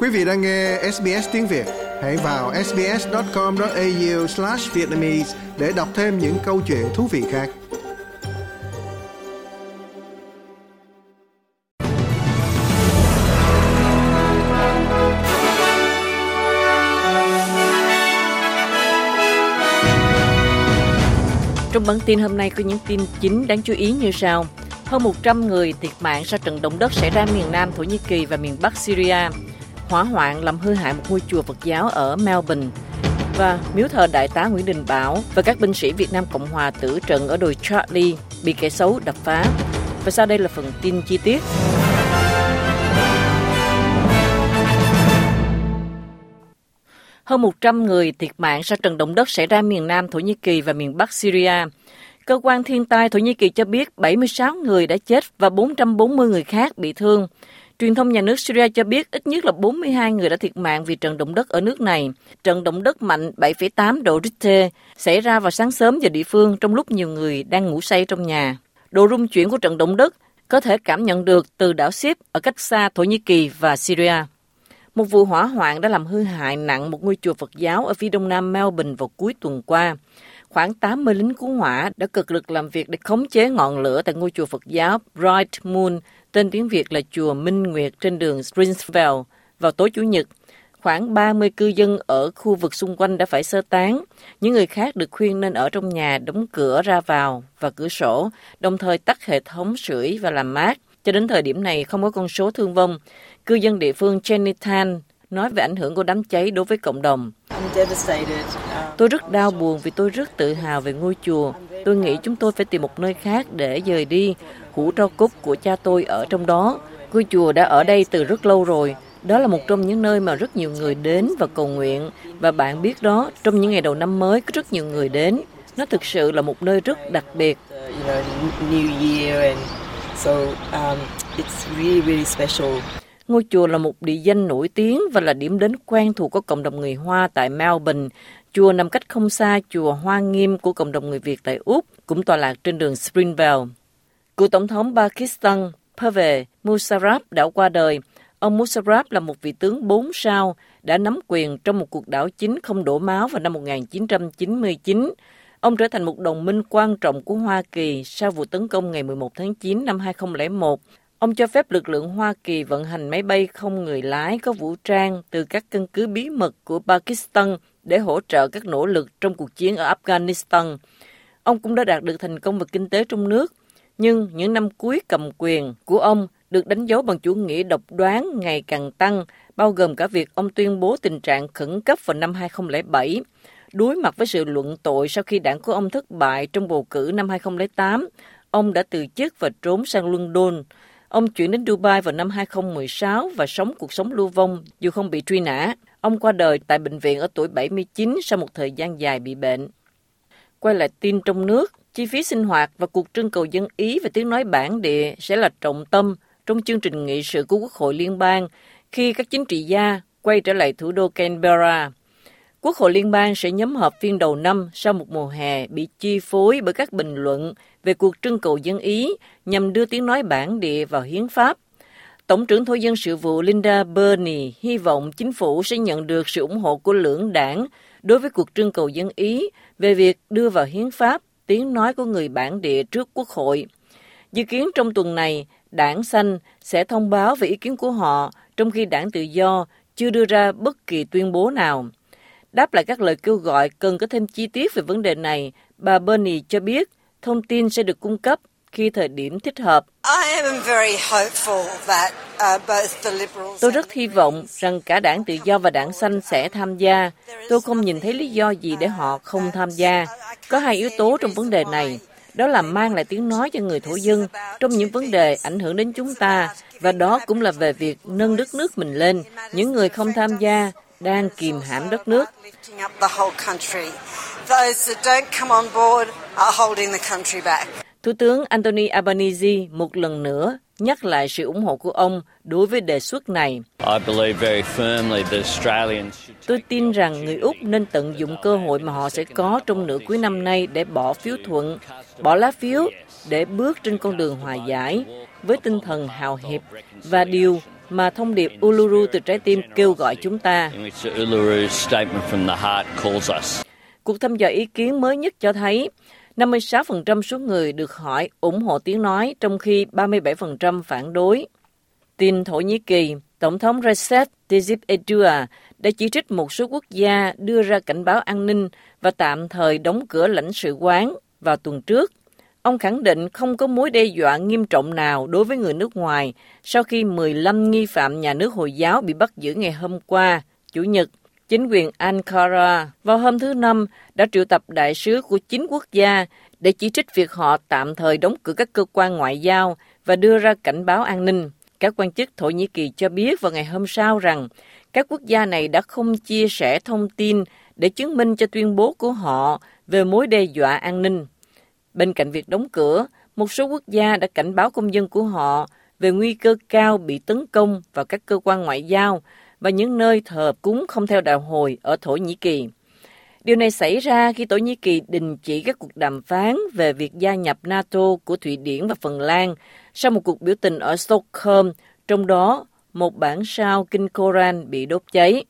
Quý vị đang nghe SBS tiếng Việt, hãy vào sbs.com.au/vietnamese để đọc thêm những câu chuyện thú vị khác. Trong bản tin hôm nay có những tin chính đáng chú ý như sau. Hơn 100 người thiệt mạng sau trận động đất xảy ra miền Nam Thổ Nhĩ Kỳ và miền Bắc Syria. Hỏa hoạn làm hư hại một ngôi chùa Phật giáo ở Melbourne. Và miếu thờ Đại tá Nguyễn Đình Bảo và các binh sĩ Việt Nam Cộng Hòa tử trận ở đồi Charlie bị kẻ xấu đập phá. Và sau đây là phần tin chi tiết. Hơn 100 người thiệt mạng sau trận động đất xảy ra miền Nam, Thổ Nhĩ Kỳ và miền Bắc Syria. Cơ quan thiên tai Thổ Nhĩ Kỳ cho biết 76 người đã chết và 440 người khác bị thương. Truyền thông nhà nước Syria cho biết ít nhất là 42 người đã thiệt mạng vì trận động đất ở nước này. Trận động đất mạnh 7,8 độ Richter xảy ra vào sáng sớm giờ địa phương trong lúc nhiều người đang ngủ say trong nhà. Độ rung chuyển của trận động đất có thể cảm nhận được từ đảo Sip ở cách xa Thổ Nhĩ Kỳ và Syria. Một vụ hỏa hoạn đã làm hư hại nặng một ngôi chùa Phật giáo ở phía đông nam Melbourne vào cuối tuần qua. Khoảng 80 lính cứu hỏa đã cực lực làm việc để khống chế ngọn lửa tại ngôi chùa Phật giáo Bright Moon, tên tiếng Việt là chùa Minh Nguyệt trên đường Springvale vào tối Chủ nhật. Khoảng 30 cư dân ở khu vực xung quanh đã phải sơ tán. Những người khác được khuyên nên ở trong nhà đóng cửa ra vào và cửa sổ, đồng thời tắt hệ thống sưởi và làm mát. Cho đến thời điểm này không có con số thương vong. Cư dân địa phương Jenny Tan nói về ảnh hưởng của đám cháy đối với cộng đồng. Tôi rất đau buồn vì tôi rất tự hào về ngôi chùa. Tôi nghĩ chúng tôi phải tìm một nơi khác để dời đi. Hũ tro cốt của cha tôi ở trong đó. Ngôi chùa đã ở đây từ rất lâu rồi. Đó là một trong những nơi mà rất nhiều người đến và cầu nguyện. Và bạn biết đó, trong những ngày đầu năm mới có rất nhiều người đến. Nó thực sự là một nơi rất đặc biệt. Ngôi chùa là một địa danh nổi tiếng và là điểm đến quen thuộc của cộng đồng người Hoa tại Melbourne. Chùa nằm cách không xa chùa Hoa Nghiêm của cộng đồng người Việt tại Úc, cũng tọa lạc trên đường Springvale. Cựu Tổng thống Pakistan Pervez Musharraf đã qua đời. Ông Musharraf là một vị tướng bốn sao, đã nắm quyền trong một cuộc đảo chính không đổ máu vào năm 1999. Ông trở thành một đồng minh quan trọng của Hoa Kỳ sau vụ tấn công ngày 11 tháng 9 năm 2001 Ông cho phép lực lượng Hoa Kỳ vận hành máy bay không người lái có vũ trang từ các căn cứ bí mật của Pakistan để hỗ trợ các nỗ lực trong cuộc chiến ở Afghanistan. Ông cũng đã đạt được thành công về kinh tế trong nước, nhưng những năm cuối cầm quyền của ông được đánh dấu bằng chủ nghĩa độc đoán ngày càng tăng, bao gồm cả việc ông tuyên bố tình trạng khẩn cấp vào năm 2007. Đối mặt với sự luận tội sau khi đảng của ông thất bại trong bầu cử năm 2008, ông đã từ chức và trốn sang London. Ông chuyển đến Dubai vào năm 2016 và sống cuộc sống lưu vong dù không bị truy nã. Ông qua đời tại bệnh viện ở tuổi 79 sau một thời gian dài bị bệnh. Quay lại tin trong nước, chi phí sinh hoạt và cuộc trưng cầu dân Ý về tiếng nói bản địa sẽ là trọng tâm trong chương trình nghị sự của Quốc hội Liên bang khi các chính trị gia quay trở lại thủ đô Canberra. Quốc hội Liên bang sẽ nhóm họp phiên đầu năm sau một mùa hè bị chi phối bởi các bình luận về cuộc trưng cầu dân Ý nhằm đưa tiếng nói bản địa vào hiến pháp. Tổng trưởng Thôi dân sự vụ Linda Burney hy vọng chính phủ sẽ nhận được sự ủng hộ của lưỡng đảng đối với cuộc trưng cầu dân Ý về việc đưa vào hiến pháp tiếng nói của người bản địa trước Quốc hội. Dự kiến trong tuần này, đảng xanh sẽ thông báo về ý kiến của họ, trong khi đảng tự do chưa đưa ra bất kỳ tuyên bố nào. Đáp lại các lời kêu gọi cần có thêm chi tiết về vấn đề này, bà Bernie cho biết thông tin sẽ được cung cấp khi thời điểm thích hợp. Uh, Tôi rất hy vọng rằng cả đảng tự do và đảng xanh sẽ tham gia. Tôi không nhìn thấy lý do gì để họ không tham gia. Có hai yếu tố trong vấn đề này. Đó là mang lại tiếng nói cho người thổ dân trong những vấn đề ảnh hưởng đến chúng ta. Và đó cũng là về việc nâng đất nước mình lên. Những người không tham gia đang kìm hãm đất nước. Thủ tướng Anthony Albanese một lần nữa nhắc lại sự ủng hộ của ông đối với đề xuất này. Tôi tin rằng người Úc nên tận dụng cơ hội mà họ sẽ có trong nửa cuối năm nay để bỏ phiếu thuận, bỏ lá phiếu để bước trên con đường hòa giải với tinh thần hào hiệp và điều mà thông điệp Uluru từ trái tim kêu gọi chúng ta. Cuộc thăm dò ý kiến mới nhất cho thấy 56% số người được hỏi ủng hộ tiếng nói, trong khi 37% phản đối. Tin Thổ Nhĩ Kỳ, Tổng thống Recep Tayyip Erdogan đã chỉ trích một số quốc gia đưa ra cảnh báo an ninh và tạm thời đóng cửa lãnh sự quán vào tuần trước. Ông khẳng định không có mối đe dọa nghiêm trọng nào đối với người nước ngoài sau khi 15 nghi phạm nhà nước Hồi giáo bị bắt giữ ngày hôm qua, Chủ nhật. Chính quyền Ankara vào hôm thứ Năm đã triệu tập đại sứ của chín quốc gia để chỉ trích việc họ tạm thời đóng cửa các cơ quan ngoại giao và đưa ra cảnh báo an ninh. Các quan chức Thổ Nhĩ Kỳ cho biết vào ngày hôm sau rằng các quốc gia này đã không chia sẻ thông tin để chứng minh cho tuyên bố của họ về mối đe dọa an ninh. Bên cạnh việc đóng cửa, một số quốc gia đã cảnh báo công dân của họ về nguy cơ cao bị tấn công vào các cơ quan ngoại giao và những nơi thờ cúng không theo đạo hồi ở Thổ Nhĩ Kỳ. Điều này xảy ra khi Thổ Nhĩ Kỳ đình chỉ các cuộc đàm phán về việc gia nhập NATO của Thụy Điển và Phần Lan sau một cuộc biểu tình ở Stockholm, trong đó một bản sao kinh Koran bị đốt cháy.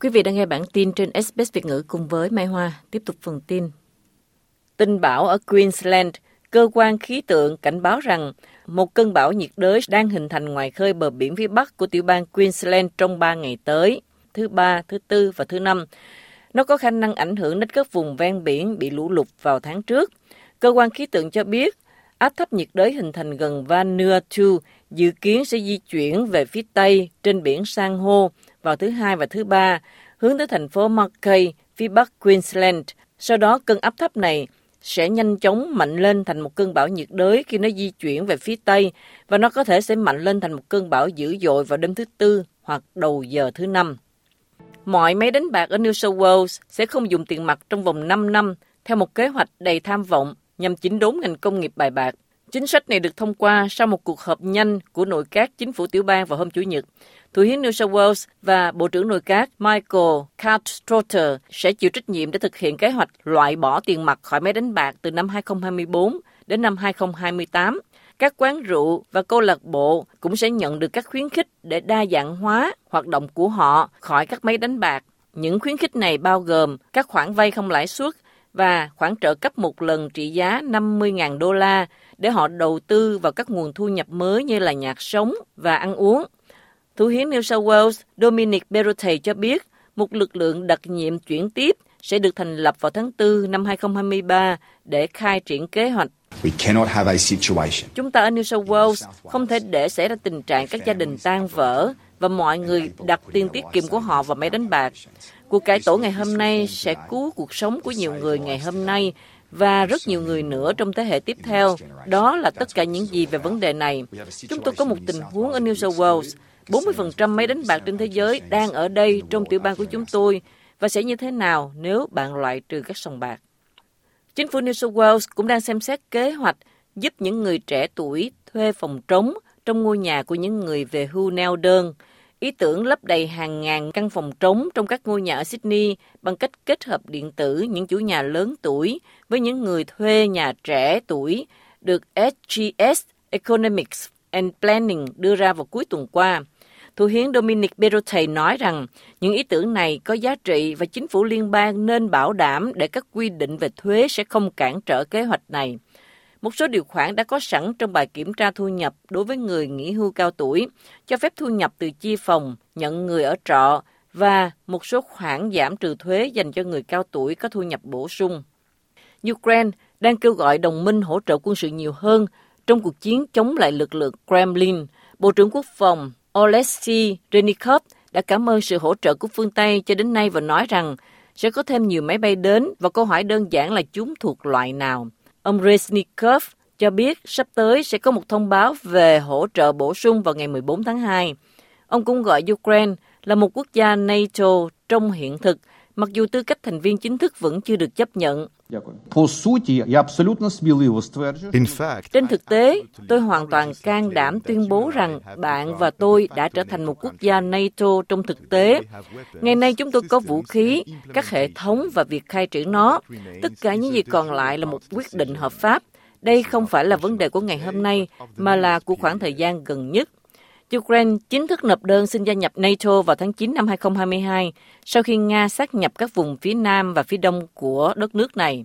Quý vị đang nghe bản tin trên SBS Việt ngữ cùng với Mai Hoa. Tiếp tục phần tin. Tin bão ở Queensland, cơ quan khí tượng cảnh báo rằng một cơn bão nhiệt đới đang hình thành ngoài khơi bờ biển phía bắc của tiểu bang Queensland trong 3 ngày tới, thứ ba, thứ tư và thứ năm. Nó có khả năng ảnh hưởng đến các vùng ven biển bị lũ lụt vào tháng trước. Cơ quan khí tượng cho biết áp thấp nhiệt đới hình thành gần Vanuatu dự kiến sẽ di chuyển về phía tây trên biển San hô vào thứ hai và thứ ba, hướng tới thành phố Mackay, phía bắc Queensland. Sau đó cơn áp thấp này sẽ nhanh chóng mạnh lên thành một cơn bão nhiệt đới khi nó di chuyển về phía tây, và nó có thể sẽ mạnh lên thành một cơn bão dữ dội vào đêm thứ tư hoặc đầu giờ thứ năm. Mọi máy đánh bạc ở New South Wales sẽ không dùng tiền mặt trong vòng 5 năm theo một kế hoạch đầy tham vọng nhằm chỉnh đốn ngành công nghiệp bài bạc. Chính sách này được thông qua sau một cuộc họp nhanh của nội các chính phủ tiểu bang vào hôm Chủ nhật. Thủ hiến New South Wales và Bộ trưởng nội các Michael Cartstrotter sẽ chịu trách nhiệm để thực hiện kế hoạch loại bỏ tiền mặt khỏi máy đánh bạc từ năm 2024 đến năm 2028. Các quán rượu và câu lạc bộ cũng sẽ nhận được các khuyến khích để đa dạng hóa hoạt động của họ khỏi các máy đánh bạc. Những khuyến khích này bao gồm các khoản vay không lãi suất và khoản trợ cấp một lần trị giá 50.000 đô la để họ đầu tư vào các nguồn thu nhập mới như là nhạc sống và ăn uống. Thủ hiến New South Wales Dominic Perrottet cho biết một lực lượng đặc nhiệm chuyển tiếp sẽ được thành lập vào tháng 4 năm 2023 để khai triển kế hoạch. Chúng ta ở New South Wales không thể để xảy ra tình trạng các gia đình tan vỡ và mọi người đặt tiền tiết kiệm của họ vào máy đánh bạc. Cuộc cải tổ ngày hôm nay sẽ cứu cuộc sống của nhiều người ngày hôm nay và rất nhiều người nữa trong thế hệ tiếp theo. Đó là tất cả những gì về vấn đề này. Chúng tôi có một tình huống ở New South Wales. 40% máy đánh bạc trên thế giới đang ở đây trong tiểu bang của chúng tôi và sẽ như thế nào nếu bạn loại trừ các sòng bạc. Chính phủ New South Wales cũng đang xem xét kế hoạch giúp những người trẻ tuổi thuê phòng trống trong ngôi nhà của những người về hưu neo đơn – Ý tưởng lấp đầy hàng ngàn căn phòng trống trong các ngôi nhà ở Sydney bằng cách kết hợp điện tử những chủ nhà lớn tuổi với những người thuê nhà trẻ tuổi được SGS Economics and Planning đưa ra vào cuối tuần qua. Thủ hiến Dominic Perrottet nói rằng, những ý tưởng này có giá trị và chính phủ liên bang nên bảo đảm để các quy định về thuế sẽ không cản trở kế hoạch này. Một số điều khoản đã có sẵn trong bài kiểm tra thu nhập đối với người nghỉ hưu cao tuổi, cho phép thu nhập từ chia phòng, nhận người ở trọ và một số khoản giảm trừ thuế dành cho người cao tuổi có thu nhập bổ sung. Ukraine đang kêu gọi đồng minh hỗ trợ quân sự nhiều hơn trong cuộc chiến chống lại lực lượng Kremlin. Bộ trưởng Quốc phòng Oleksiy Renikov đã cảm ơn sự hỗ trợ của phương Tây cho đến nay và nói rằng sẽ có thêm nhiều máy bay đến và câu hỏi đơn giản là chúng thuộc loại nào. Ông Resnikov cho biết sắp tới sẽ có một thông báo về hỗ trợ bổ sung vào ngày 14 tháng 2. Ông cũng gọi Ukraine là một quốc gia NATO trong hiện thực, mặc dù tư cách thành viên chính thức vẫn chưa được chấp nhận. Trên thực tế, tôi hoàn toàn can đảm tuyên bố rằng bạn và tôi đã trở thành một quốc gia NATO trong thực tế. Ngày nay chúng tôi có vũ khí, các hệ thống và việc khai triển nó. Tất cả những gì còn lại là một quyết định hợp pháp Đây không phải là vấn đề của ngày hôm nay, mà là của khoảng thời gian gần nhất. Ukraine chính thức nộp đơn xin gia nhập NATO vào tháng 9 năm 2022 sau khi Nga xác nhập các vùng phía nam và phía đông của đất nước này.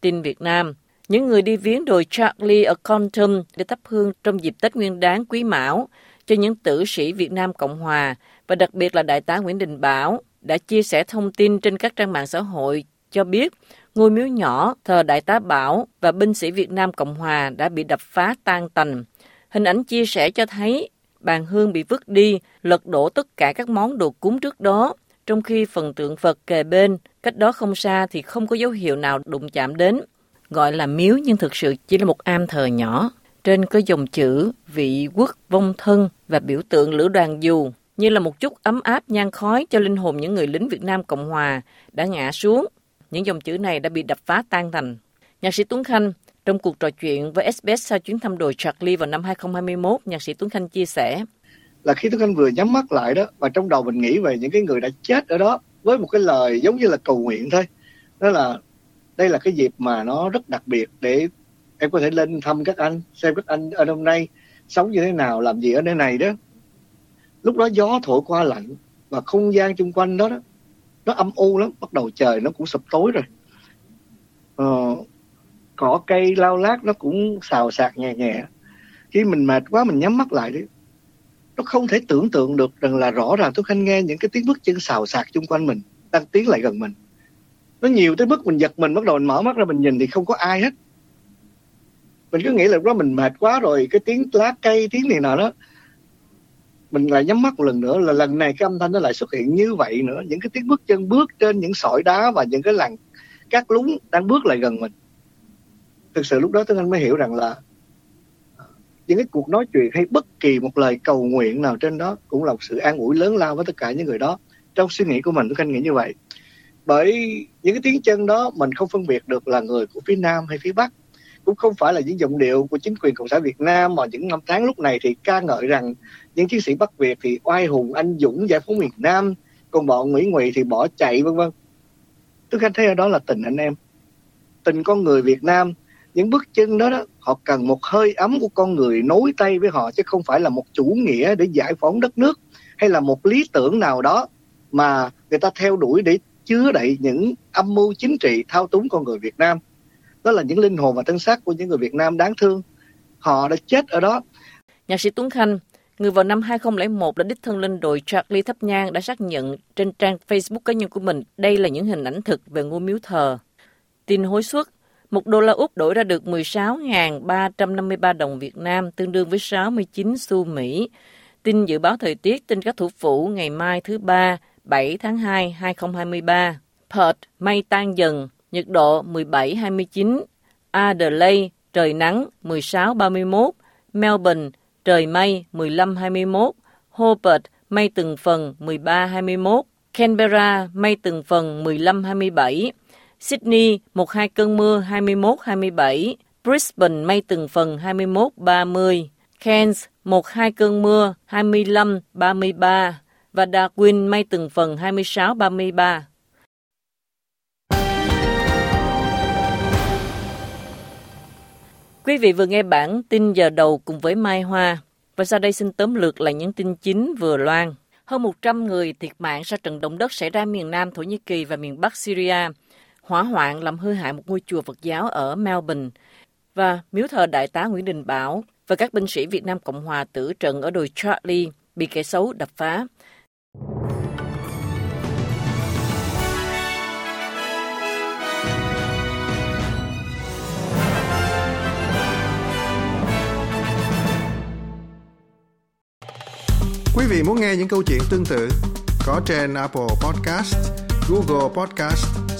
Tin Việt Nam, những người đi viếng đồi Charlie ở Contum để thắp hương trong dịp Tết Nguyên đán Quý Mão cho những tử sĩ Việt Nam Cộng Hòa và đặc biệt là Đại tá Nguyễn Đình Bảo đã chia sẻ thông tin trên các trang mạng xã hội cho biết ngôi miếu nhỏ thờ Đại tá Bảo và binh sĩ Việt Nam Cộng Hòa đã bị đập phá tan tành. Hình ảnh chia sẻ cho thấy bàn hương bị vứt đi, lật đổ tất cả các món đồ cúng trước đó, trong khi phần tượng Phật kề bên, cách đó không xa thì không có dấu hiệu nào đụng chạm đến. Gọi là miếu nhưng thực sự chỉ là một am thờ nhỏ. Trên có dòng chữ vị quốc vong thân và biểu tượng lữ đoàn dù như là một chút ấm áp nhan khói cho linh hồn những người lính Việt Nam Cộng Hòa đã ngã xuống. Những dòng chữ này đã bị đập phá tan thành. Nhạc sĩ Tuấn Khanh, trong cuộc trò chuyện với SBS sau chuyến thăm đồi Charlie vào năm 2021, nhạc sĩ Tuấn Khanh chia sẻ. Là khi Tuấn Khanh vừa nhắm mắt lại đó, và trong đầu mình nghĩ về những cái người đã chết ở đó, với một cái lời giống như là cầu nguyện thôi. Đó là đây là cái dịp mà nó rất đặc biệt để em có thể lên thăm các anh, xem các anh ở hôm nay sống như thế nào, làm gì ở nơi này đó lúc đó gió thổi qua lạnh và không gian chung quanh đó, đó nó âm u lắm bắt đầu trời nó cũng sụp tối rồi ờ, cỏ cây lao lát nó cũng xào xạc nhẹ nhẹ. Khi mình mệt quá, mình nhắm mắt lại đi. Nó không thể tưởng tượng được rằng là rõ ràng tôi khanh nghe những cái tiếng bước chân xào xạc chung quanh mình, đang tiến lại gần mình. Nó nhiều tới mức mình giật mình, bắt đầu mình mở mắt ra mình nhìn thì không có ai hết. Mình cứ nghĩ là đó mình mệt quá rồi, cái tiếng lá cây, tiếng này nọ đó. Mình lại nhắm mắt một lần nữa, là lần này cái âm thanh nó lại xuất hiện như vậy nữa. Những cái tiếng bước chân bước trên những sỏi đá và những cái làng cát lúng đang bước lại gần mình thực sự lúc đó tôi anh mới hiểu rằng là những cái cuộc nói chuyện hay bất kỳ một lời cầu nguyện nào trên đó cũng là một sự an ủi lớn lao với tất cả những người đó. Trong suy nghĩ của mình, tôi khanh nghĩ như vậy. Bởi những cái tiếng chân đó mình không phân biệt được là người của phía nam hay phía bắc. Cũng không phải là những giọng điệu của chính quyền cộng sản Việt Nam mà những năm tháng lúc này thì ca ngợi rằng những chiến sĩ Bắc Việt thì oai hùng, anh dũng, giải phóng miền Nam, còn bọn Mỹ Ngụy thì bỏ chạy, vân vân. Tôi khanh thấy ở đó là tình anh em. Tình con người Việt Nam những bước chân đó, đó họ cần một hơi ấm của con người nối tay với họ chứ không phải là một chủ nghĩa để giải phóng đất nước hay là một lý tưởng nào đó mà người ta theo đuổi để chứa đậy những âm mưu chính trị thao túng con người Việt Nam. Đó là những linh hồn và thân xác của những người Việt Nam đáng thương. Họ đã chết ở đó. Nhạc sĩ Tuấn Khanh Người vào năm 2001 đã đích thân lên đồi Charlie Thấp Nhang đã xác nhận trên trang Facebook cá nhân của mình đây là những hình ảnh thực về ngôi miếu thờ. Tin hối suất, một đô la Úc đổi ra được 16.353 đồng Việt Nam, tương đương với 69 xu Mỹ. Tin dự báo thời tiết trên các thủ phủ ngày mai thứ Ba, 7 tháng 2, 2023. Perth, mây tan dần, nhiệt độ 17-29. Adelaide, trời nắng 16-31. Melbourne, trời mây 15-21. Hobart, mây từng phần 13-21. Canberra, mây từng phần 15-27. Sydney, một hai cơn mưa 21-27. Brisbane, mây từng phần 21-30. Cairns, một hai cơn mưa 25-33. Và Darwin, mây từng phần 26-33. Quý vị vừa nghe bản tin giờ đầu cùng với Mai Hoa. Và sau đây xin tóm lược lại những tin chính vừa loan. Hơn 100 người thiệt mạng sau trận động đất xảy ra miền Nam Thổ Nhĩ Kỳ và miền Bắc Syria. Hỏa hoạn làm hư hại một ngôi chùa Phật giáo ở Melbourne. Và miếu thờ Đại tá Nguyễn Đình Bảo và các binh sĩ Việt Nam Cộng Hòa tử trận ở đồi Charlie bị kẻ xấu đập phá. Quý vị muốn nghe những câu chuyện tương tự có trên Apple Podcast, Google Podcast,